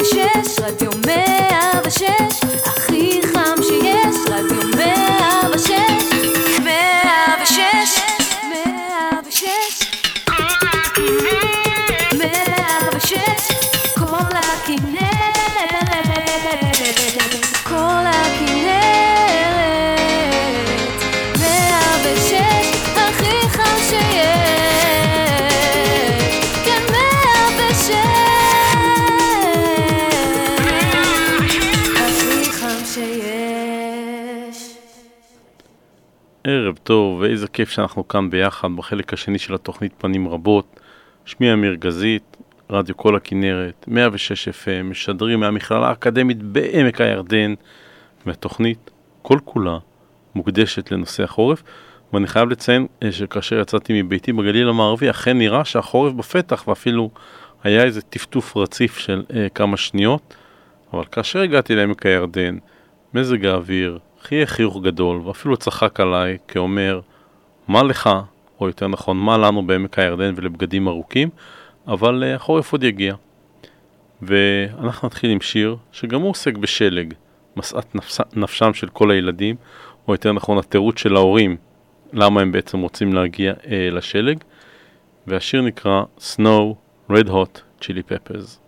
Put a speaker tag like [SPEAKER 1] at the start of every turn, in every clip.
[SPEAKER 1] ושש, רדיו
[SPEAKER 2] טוב, ואיזה כיף שאנחנו כאן ביחד בחלק השני של התוכנית פנים רבות. שמי אמיר גזית, רדיו כל הכנרת, 106 FM, משדרים מהמכללה האקדמית בעמק הירדן, והתוכנית כל כולה מוקדשת לנושא החורף. ואני חייב לציין אה, שכאשר יצאתי מביתי בגליל המערבי, אכן נראה שהחורף בפתח, ואפילו היה איזה טפטוף רציף של אה, כמה שניות. אבל כאשר הגעתי לעמק הירדן, מזג האוויר חייך חיוך גדול, ואפילו צחק עליי, כאומר, מה לך, או יותר נכון, מה לנו בעמק הירדן ולבגדים ארוכים, אבל uh, החורף עוד יגיע. ואנחנו נתחיל עם שיר שגם הוא עוסק בשלג, משאת נפש, נפשם של כל הילדים, או יותר נכון התירוץ של ההורים, למה הם בעצם רוצים להגיע uh, לשלג, והשיר נקרא Snow Red Hot Chili Peppers.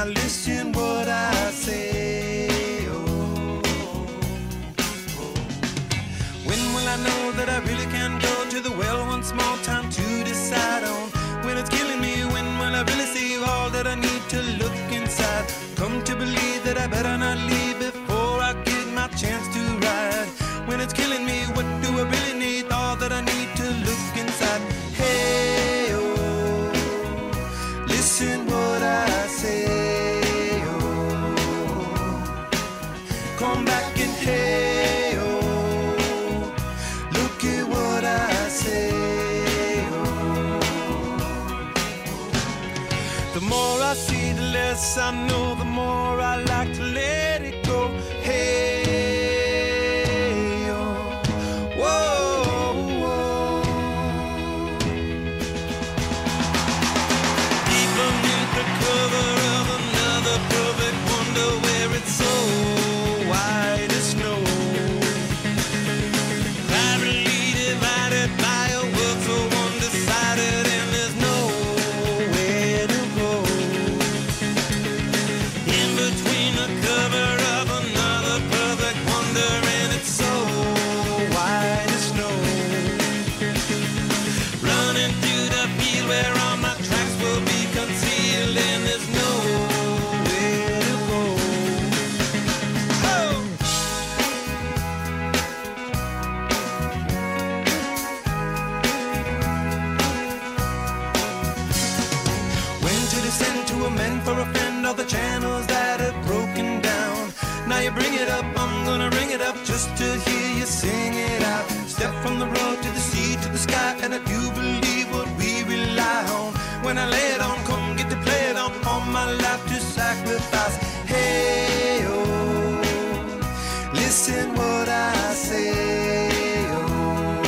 [SPEAKER 3] Now listen what I say, oh, oh, oh. When will I know that I really can go to the well once more? Time to decide on when it's killing me. When will I really see all that I need to look inside? Come to believe that I better not leave before I get my chance to I know, When I lay it on, come get to play it on, all my life to sacrifice. Hey, oh, listen what I say, oh.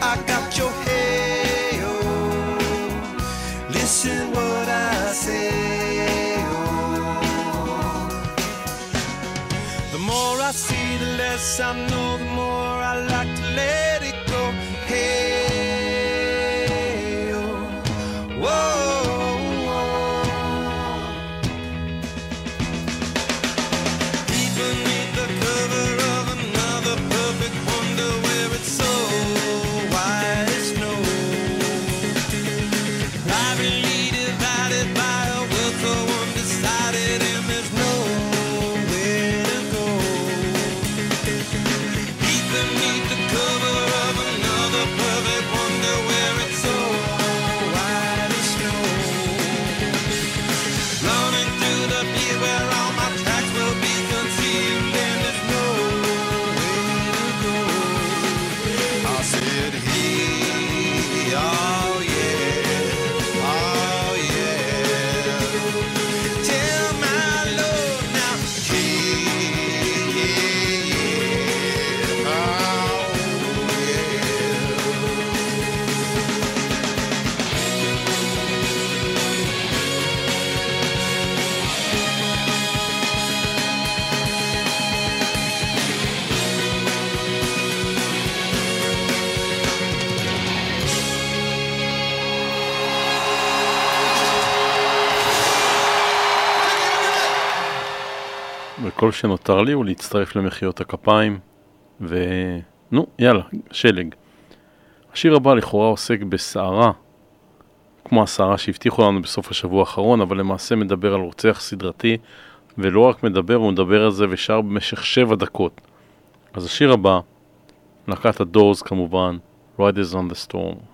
[SPEAKER 3] I got your hey, oh, listen what I say, oh. The more I see, the less I know,
[SPEAKER 2] שנותר לי הוא להצטרף למחיאות הכפיים, ונו, יאללה, שלג. השיר הבא לכאורה עוסק בסערה, כמו הסערה שהבטיחו לנו בסוף השבוע האחרון, אבל למעשה מדבר על רוצח סדרתי, ולא רק מדבר, הוא מדבר על זה ושר במשך שבע דקות. אז השיר הבא, להקת הדורס כמובן, Riders on the Storm.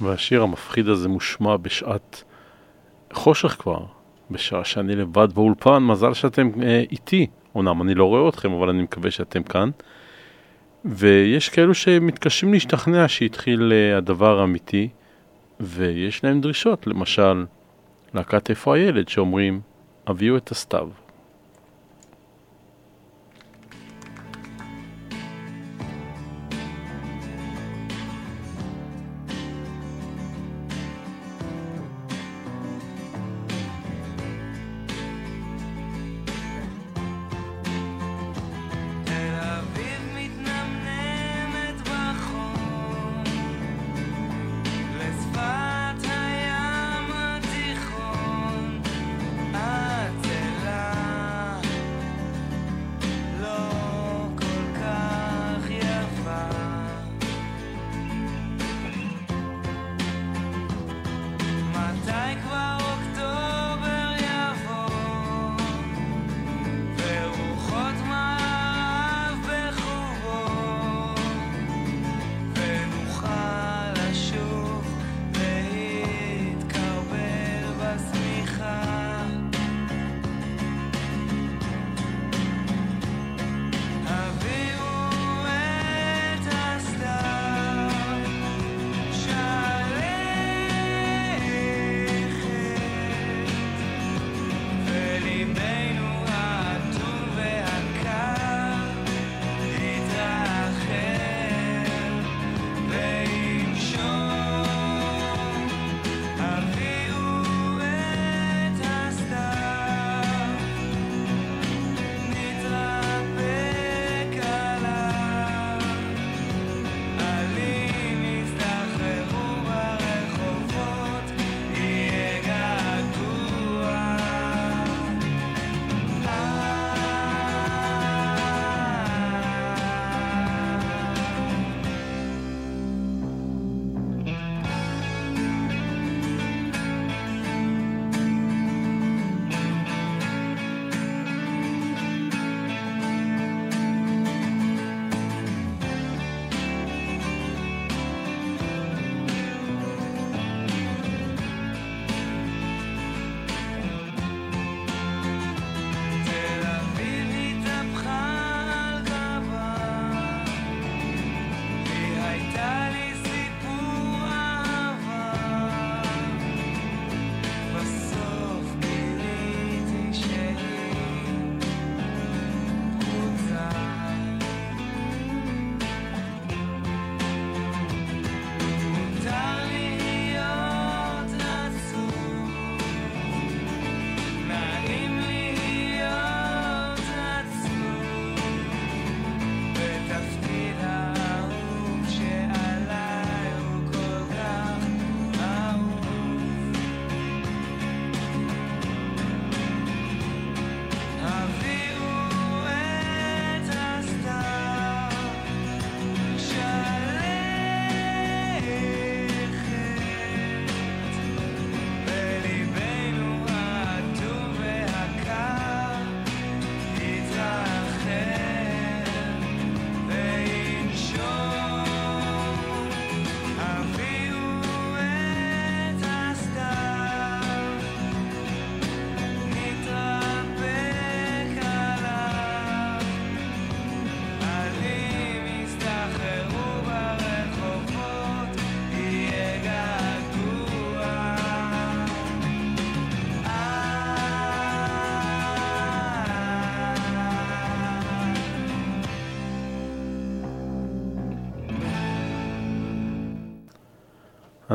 [SPEAKER 2] והשיר המפחיד הזה מושמע בשעת חושך כבר, בשעה שאני לבד באולפן, מזל שאתם אה, איתי. אומנם אני לא רואה אתכם, אבל אני מקווה שאתם כאן. ויש כאלו שמתקשים להשתכנע שהתחיל אה, הדבר האמיתי, ויש להם דרישות, למשל, להקת איפה הילד, שאומרים, הביאו את הסתיו.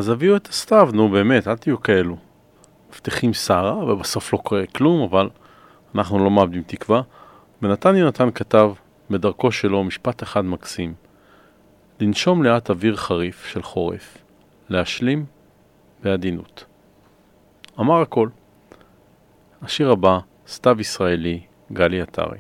[SPEAKER 2] אז הביאו את הסתיו, נו באמת, אל תהיו כאלו. מבטיחים סערה ובסוף לא קורה כלום, אבל אנחנו לא מאבדים תקווה. ונתן יונתן כתב בדרכו שלו משפט אחד מקסים: לנשום לאט אוויר חריף של חורף, להשלים בעדינות. אמר הכל. השיר הבא, סתיו ישראלי, גלי עטרי.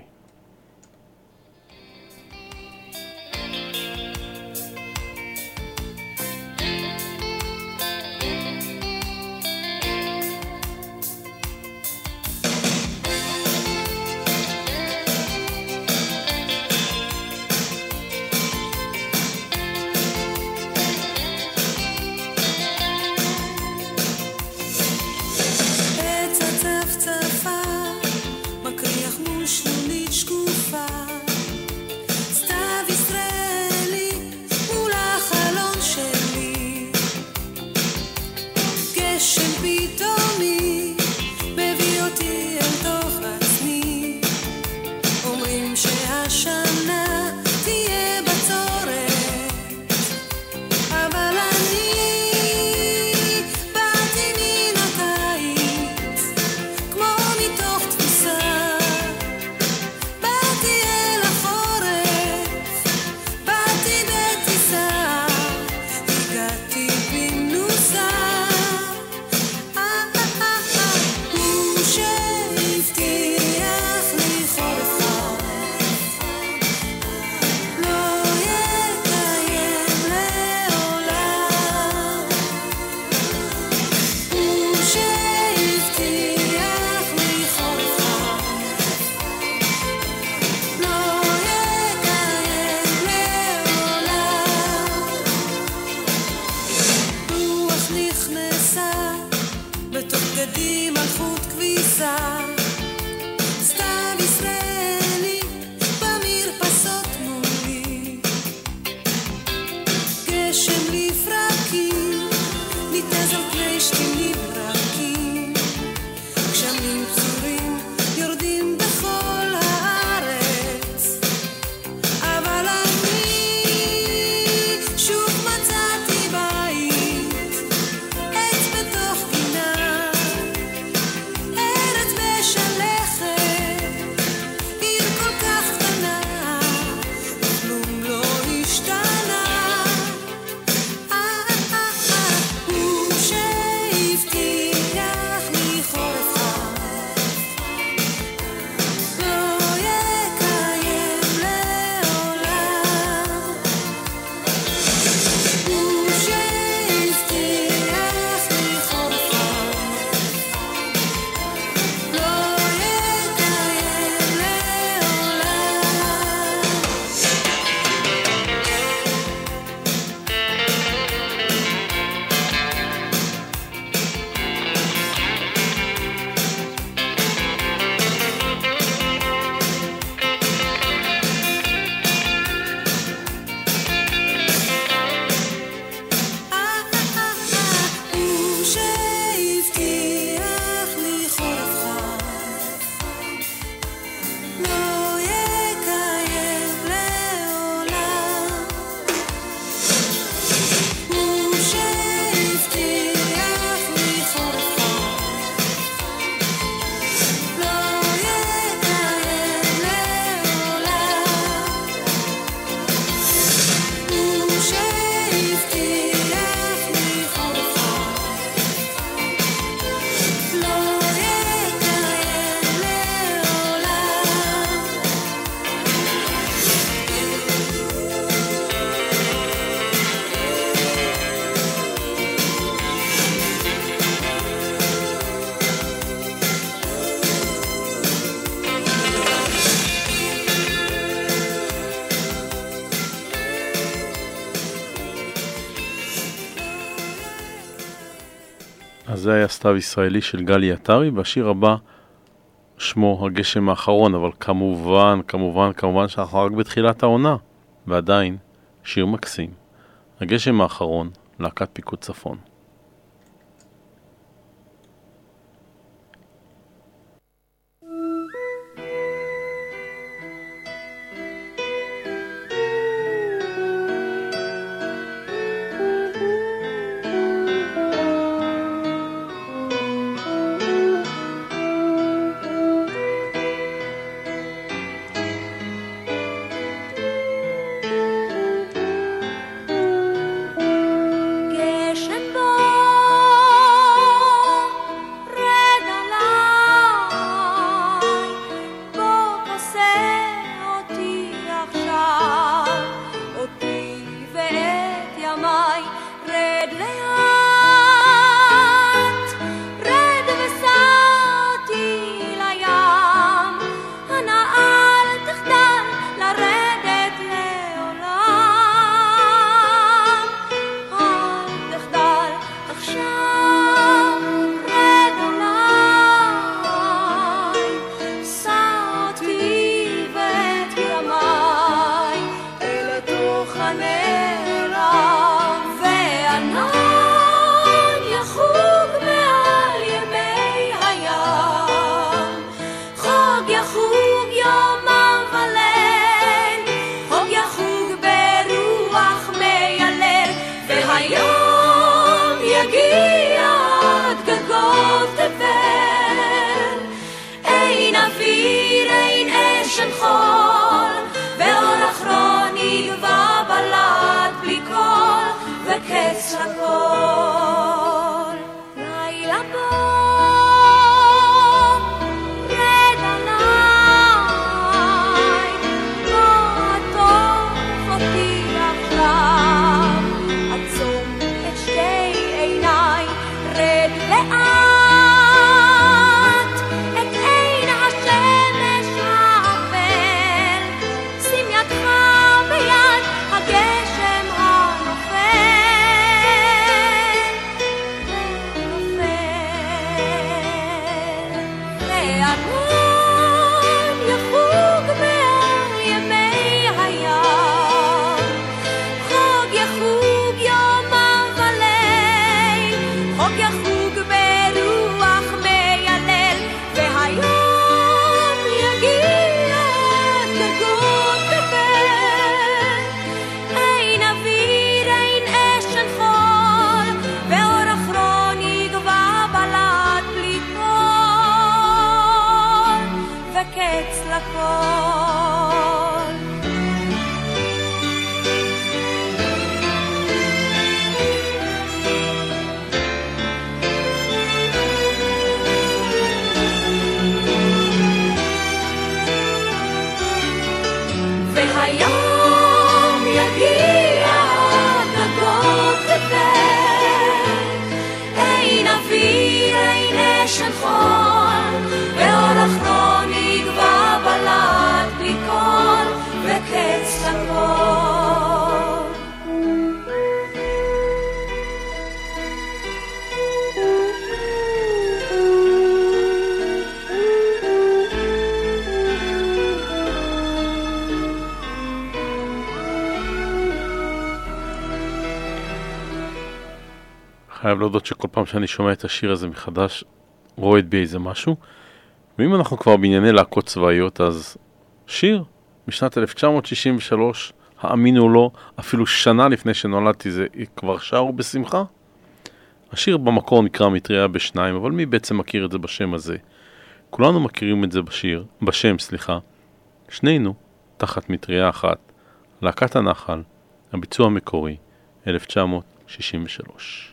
[SPEAKER 1] גשם פתאומי, סתיו ישראלי
[SPEAKER 2] של גלי עטרי, והשיר הבא שמו הגשם האחרון, אבל כמובן, כמובן, כמובן שאנחנו רק בתחילת העונה, ועדיין שיר מקסים. הגשם האחרון, להקת פיקוד צפון. להודות שכל פעם שאני שומע את השיר הזה מחדש, רועד בי איזה משהו. ואם אנחנו כבר בענייני להקות צבאיות, אז שיר משנת 1963, האמינו או לא, אפילו שנה לפני שנולדתי זה כבר שרו בשמחה. השיר במקור נקרא מטריה בשניים, אבל מי בעצם מכיר את זה בשם הזה? כולנו מכירים את זה בשיר, בשם, סליחה. שנינו תחת מטריה אחת, להקת הנחל, הביצוע המקורי, 1963.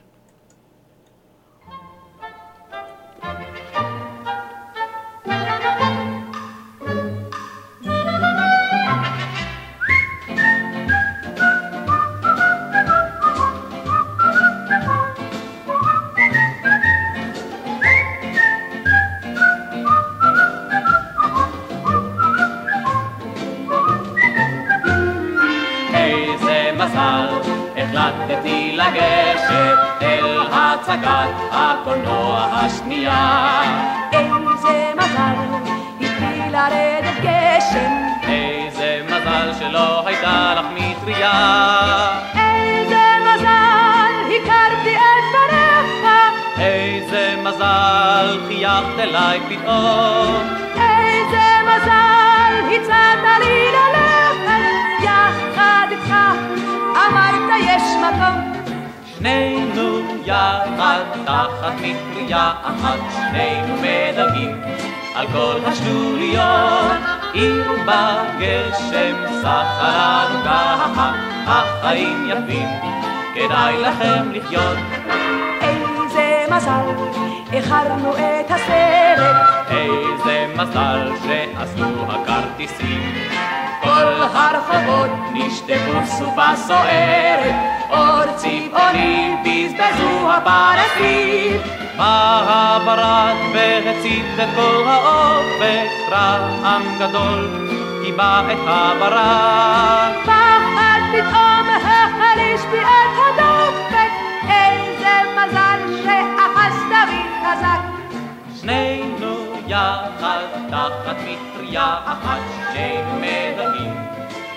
[SPEAKER 4] לגשת אל הצגת הקולנוע השנייה.
[SPEAKER 1] איזה מזל, התחיל לרדת גשם,
[SPEAKER 4] איזה מזל שלא הייתה לך מטריה.
[SPEAKER 1] איזה מזל, הכרתי את פניך,
[SPEAKER 4] איזה מזל, חייכת אליי פתאום.
[SPEAKER 1] איזה מזל, הצעת לי ללכת, יחד איתך, אמרת יש מקום.
[SPEAKER 4] שנינו יחד תחת מטריה אחת, שנינו מדלגים על כל השלוליות. עיר בגשם סחה לנו ככה, החיים יפים, כדאי לכם לחיות.
[SPEAKER 1] איזה מזל, איחרנו את הסרט,
[SPEAKER 4] איזה מזל שעשו הכרטיסים. כל הרחובות נשטפו סופה סוערת, אור צבעוני בזבזו הפרסים. מעברת והצית את כל האופק, רעם גדול קיבע את הברק.
[SPEAKER 1] פחד פתאום החליש בי את הדופק, איזה מזל שאחזת בי חזק.
[SPEAKER 4] שנינו יחד תחת מטריה אחת, שנינו מדלגים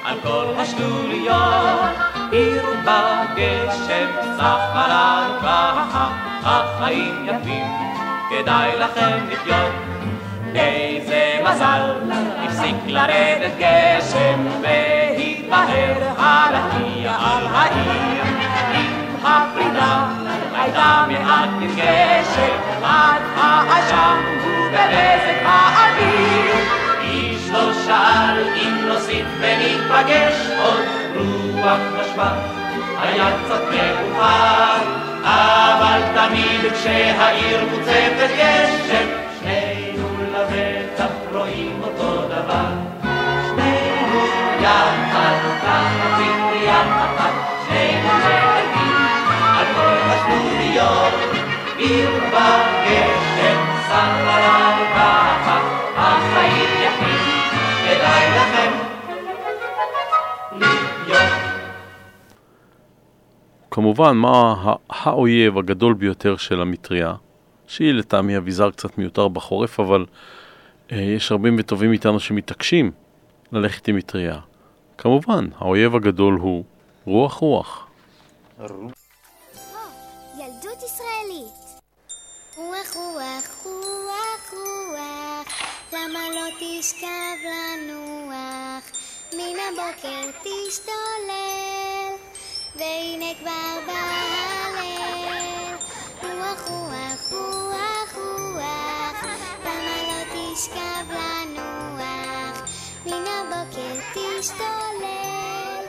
[SPEAKER 4] על כל השלוליות. עיר בגשם לנו ככה, החיים יפים, כדאי לכם לחיות. איזה מזל, הפסיק לרדת גשם, והתבהר הרקיע על העיר. עם הפרידה הייתה מעט נרגשת, עד העשן ובבזק האוויר. לא שאל אם נוסיף וניפגש עוד, רוח נשבה, היה קצת מאוחר. אבל תמיד כשהעיר מוצפת גשם, שנינו לבטח רואים אותו דבר. שנינו יחד, פטריה אחת, שנינו מדלגים על כל השלוליות. עיר בגשם, שמה לנו
[SPEAKER 2] כמובן, מה האויב הגדול ביותר של המטריה, שהיא לטעמי אביזר קצת מיותר בחורף, אבל אה, יש רבים וטובים מאיתנו שמתעקשים ללכת עם מטריה. כמובן, האויב הגדול הוא רוח רוח.
[SPEAKER 5] ילדות ישראלית. רוח רוח רוח רוח, למה לא תשכב לנוח? מן הבוקר תשתולל, והנה כבר בא הליל. רוח רוח רוח רוח, למה לא תשכב לנוח? מן הבוקר תשתולל,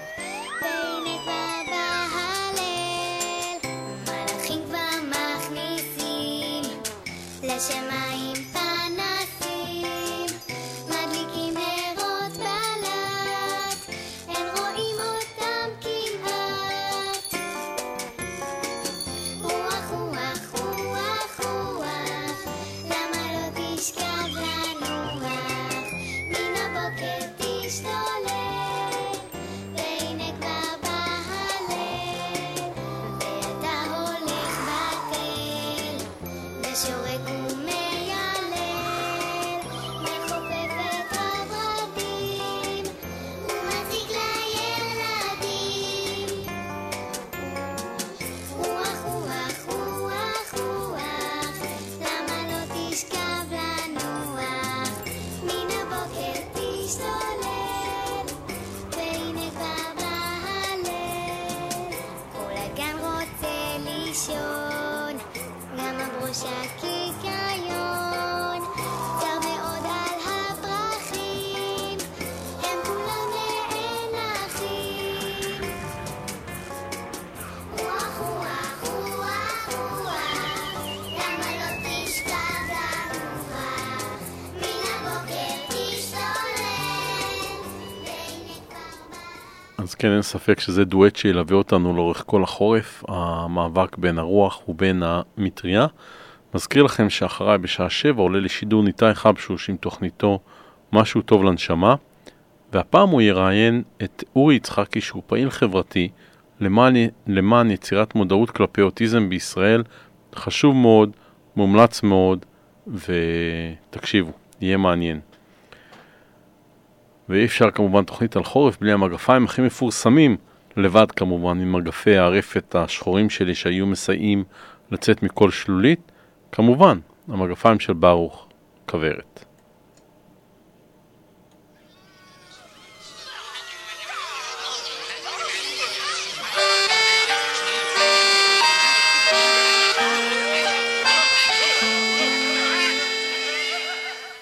[SPEAKER 5] והנה כבר בא הליל. מלאכים כבר מכניסים לשמיים
[SPEAKER 2] אז כן, אין ספק שזה דואט שילווה אותנו לאורך כל החורף, המאבק בין הרוח ובין המטריה. מזכיר לכם שאחריי בשעה שבע עולה לשידור ניתאי חבשוש עם תוכניתו משהו טוב לנשמה, והפעם הוא יראיין את אורי יצחקי שהוא פעיל חברתי למען, למען יצירת מודעות כלפי אוטיזם בישראל. חשוב מאוד, מומלץ מאוד, ותקשיבו, יהיה מעניין. ואי אפשר כמובן תוכנית על חורף בלי המגפיים הכי מפורסמים, לבד כמובן עם מגפי הרפת השחורים שלי שהיו מסייעים לצאת מכל שלולית, כמובן, המגפיים של ברוך כוורת.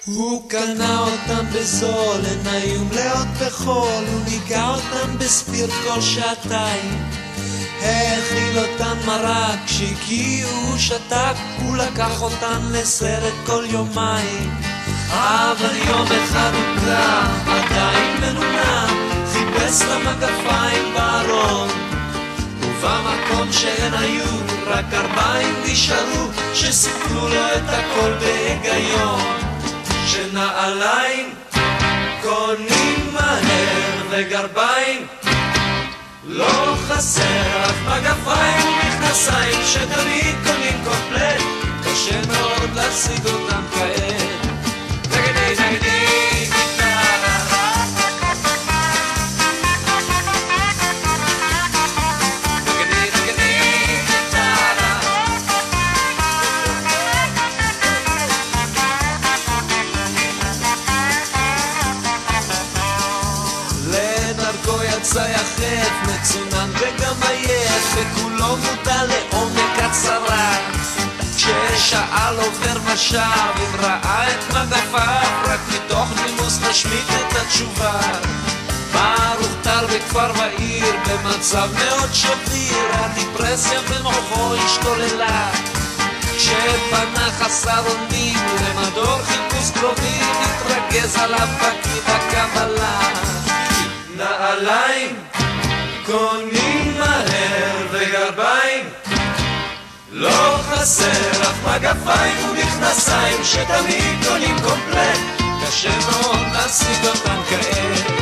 [SPEAKER 6] הוא קנה אותם בזול, הן היו מלאות בחול, הוא ניגע אותם בספיר כל שעתיים. האכיל אותן מרק, כשהגיעו הוא שתק, הוא לקח אותן לסרט כל יומיים. אבל יום אחד הוא קם, עדיין מנומנם, חיפש למגפיים בארון. ובמקום שהן היו, רק ארבעים נשארו, שסיפרו לו את הכל בהיגיון. שנעליים קונים מהר וגרביים לא חסר, אף מגפיים ומכנסיים שתמיד קונים קומפלט, קשה מאוד להשיג אותם כעת. מודע לעומק הצרה. כששאל עובר ושב, אם ראה את מגפיו, רק מתוך נימוס נשמיט את התשובה. ברוך טל בכפר ועיר, במצב מאוד שביר, הדיפרסיה במוחו השתוללה. כשפנה חסר אונים למדור חיפוש קרובים, התרגז עליו פקיד הקבלה. נעליים קונים לא חסר אף מגפיים ומכנסיים שתמיד קונים קומפלט. קשה מאוד להשיג אותם כעת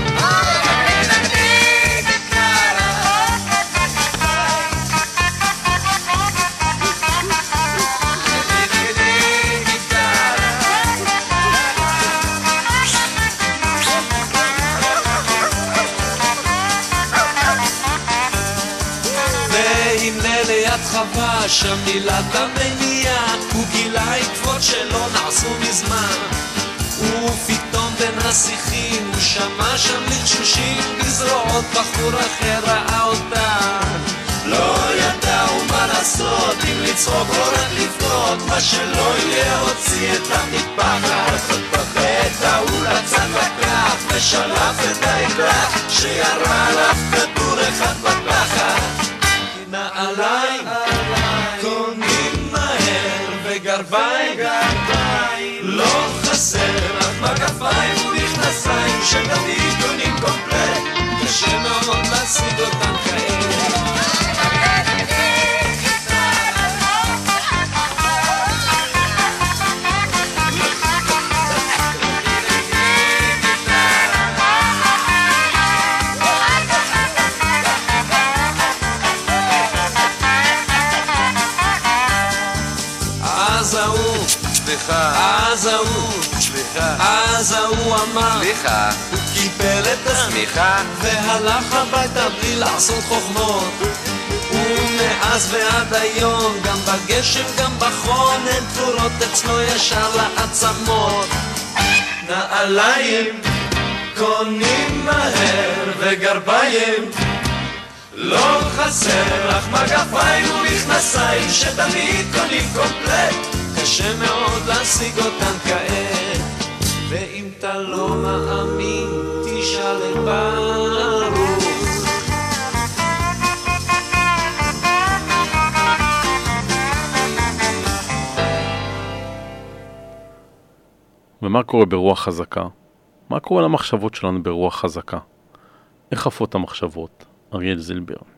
[SPEAKER 6] שם מילת המניע, הוא גילה עקבות שלא נעשו מזמן. ופתאום בין השיחים הוא שמע שם לחשושים בזרועות בחור אחר ראה אותה. לא ידעו מה לעשות, אם לצחוק או רק לבכות, מה שלא יהיה הוציא את המטפחת. ואת ההוא לצד לקח ושלף את האקדח שירה עליו כדור אחד. כי נעליים חסר רק מגפיים ומכנסיים שתמיד קונים קומפלט סליחה, אז ההוא אמר, סליחה, הוא קיבל את הסמיכה, והלך הביתה בלי לעשות חוכמות. ומאז ועד היום, גם בגשם, גם בחון, הן תפורות אצלו ישר לעצמות. נעליים קונים מהר וגרביים. לא חסר לך מגפיים ומכנסיים שתמיד קונים קומפלט. קשה מאוד להשיג אותם כעת ואם אתה לא מאמין תשאל את ברוך
[SPEAKER 3] ומה קורה ברוח חזקה? מה קורה למחשבות שלנו ברוח חזקה? איך עפות המחשבות? אריאל זילבר.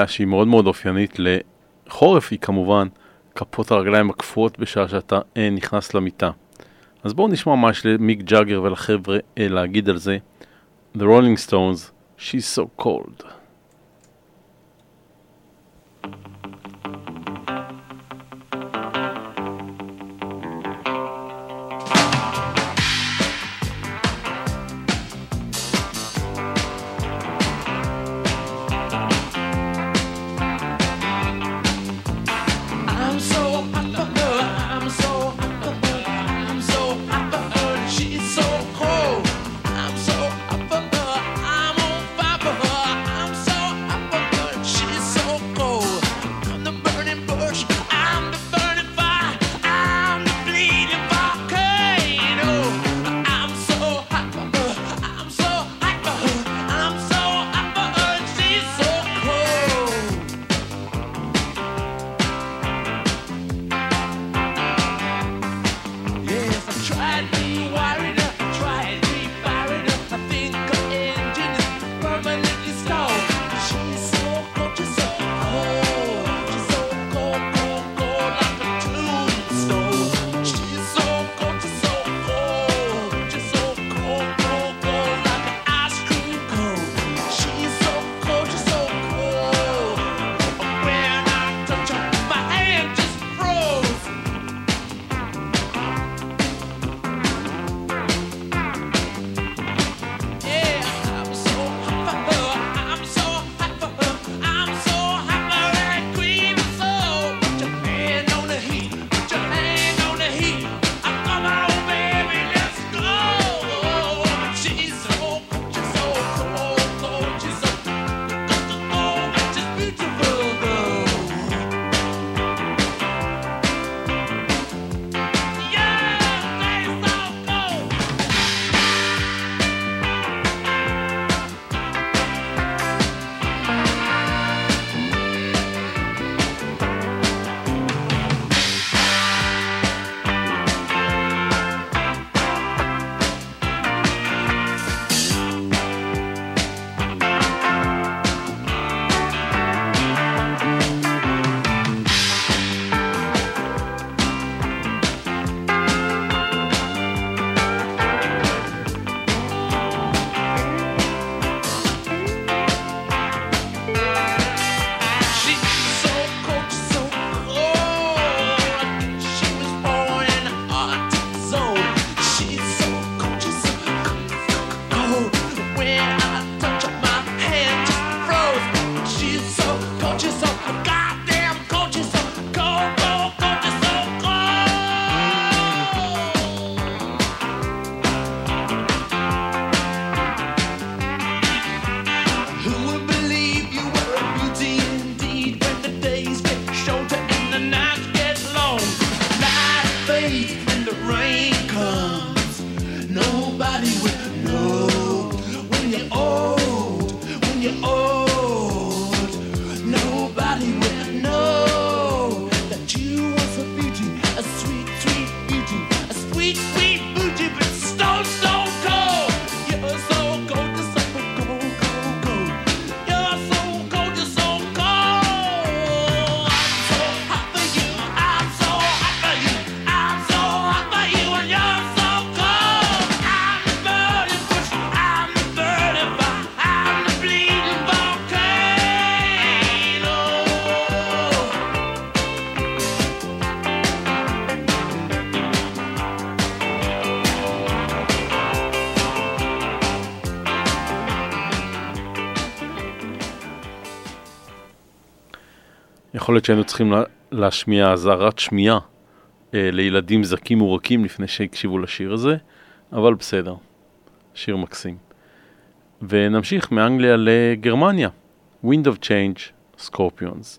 [SPEAKER 7] בעיה שהיא מאוד מאוד אופיינית לחורף היא כמובן כפות הרגליים הקפואות בשעה שאתה אה, נכנס למיטה. אז בואו נשמע מה יש למיק ג'אגר ולחבר'ה אה, להגיד על זה. The Rolling Stones, She's So Cold. יכול להיות שהיינו צריכים להשמיע אזהרת שמיעה אה, לילדים זכים ורקים לפני שהקשיבו לשיר הזה, אבל בסדר, שיר מקסים. ונמשיך מאנגליה לגרמניה, Wind of Change, Scorpions.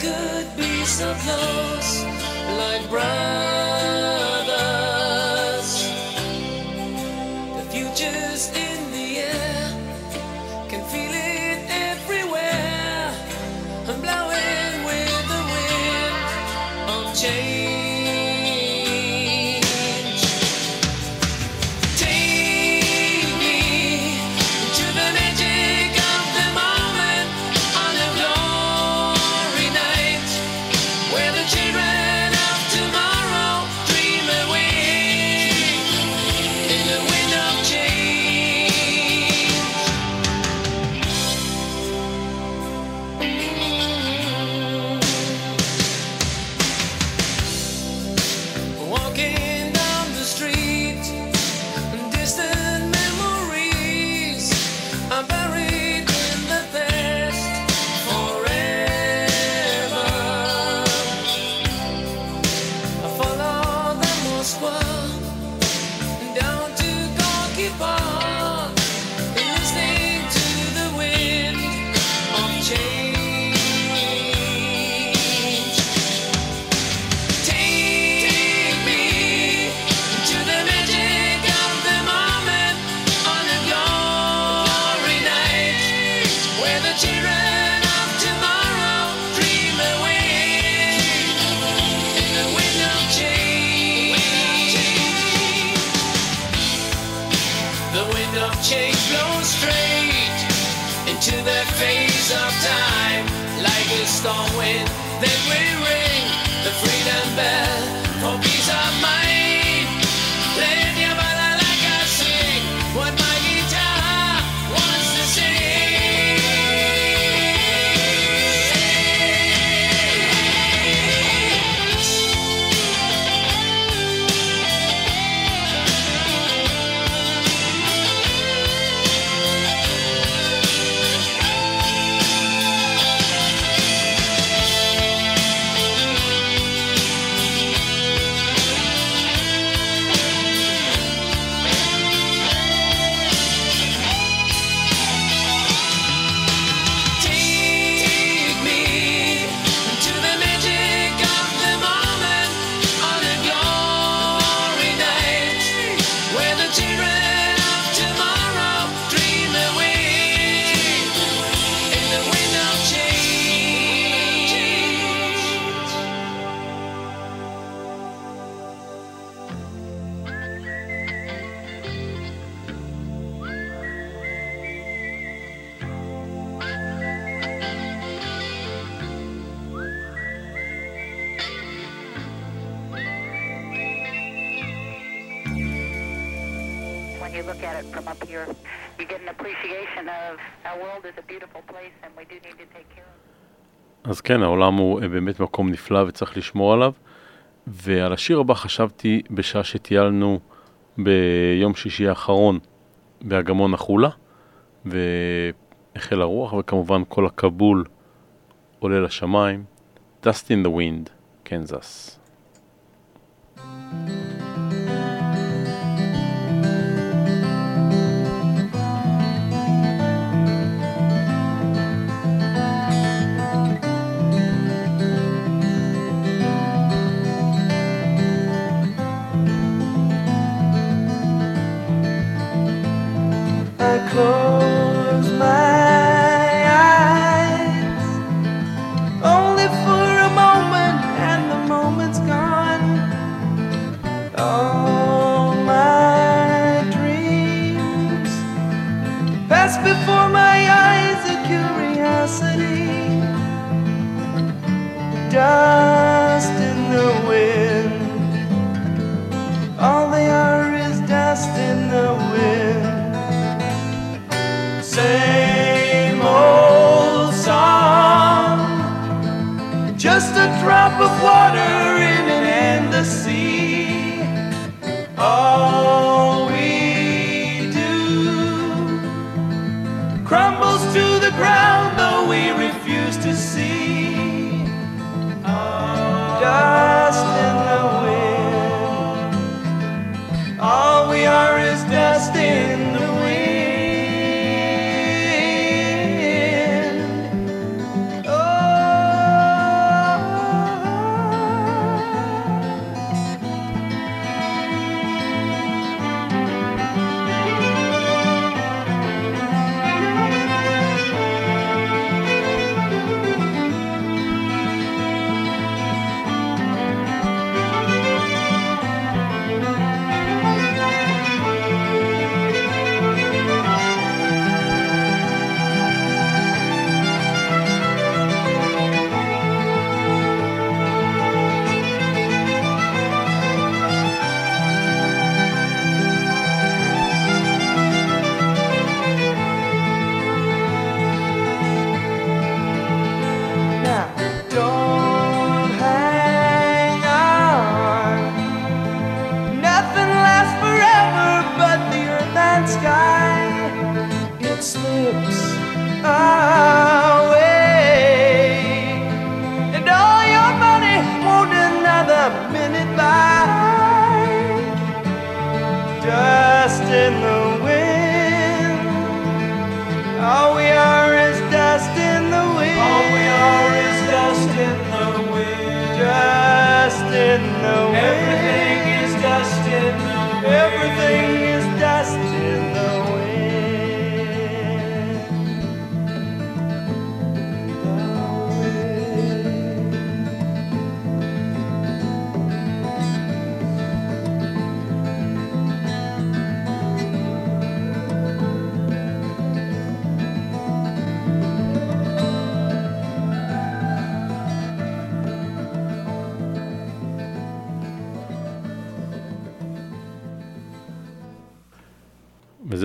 [SPEAKER 6] could be so close, like
[SPEAKER 8] brown.
[SPEAKER 2] אז כן, העולם הוא אה, באמת מקום נפלא וצריך לשמור עליו. ועל השיר הבא חשבתי בשעה שטיילנו ביום שישי האחרון באגמון החולה, והחל הרוח, וכמובן כל הכבול עולה לשמיים. Dust in the Wind, קנזס.
[SPEAKER 9] thank you close my eyes. Only for a moment and the moment's gone. All my dreams Pass before my eyes a curiosity. Dust in the wind. one.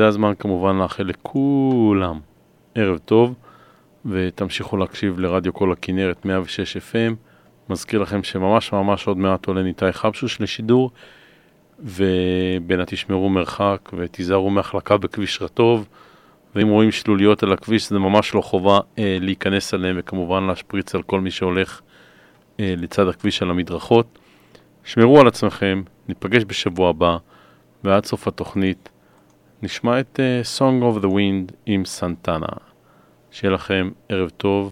[SPEAKER 2] וזה הזמן כמובן לאחל לכולם ערב טוב, ותמשיכו להקשיב לרדיו כל הכנרת 106 FM. מזכיר לכם שממש ממש עוד מעט עולה ניתאי חבשוש לשידור, ובין תשמרו מרחק ותיזהרו מהחלקה בכביש רטוב, ואם רואים שלוליות על הכביש זה ממש לא חובה אה, להיכנס עליהם, וכמובן להשפריץ על כל מי שהולך אה, לצד הכביש על המדרכות. שמרו על עצמכם, ניפגש בשבוע הבא, ועד סוף התוכנית נשמע את uh, Song of the Wind עם סנטנה. שיהיה לכם ערב טוב.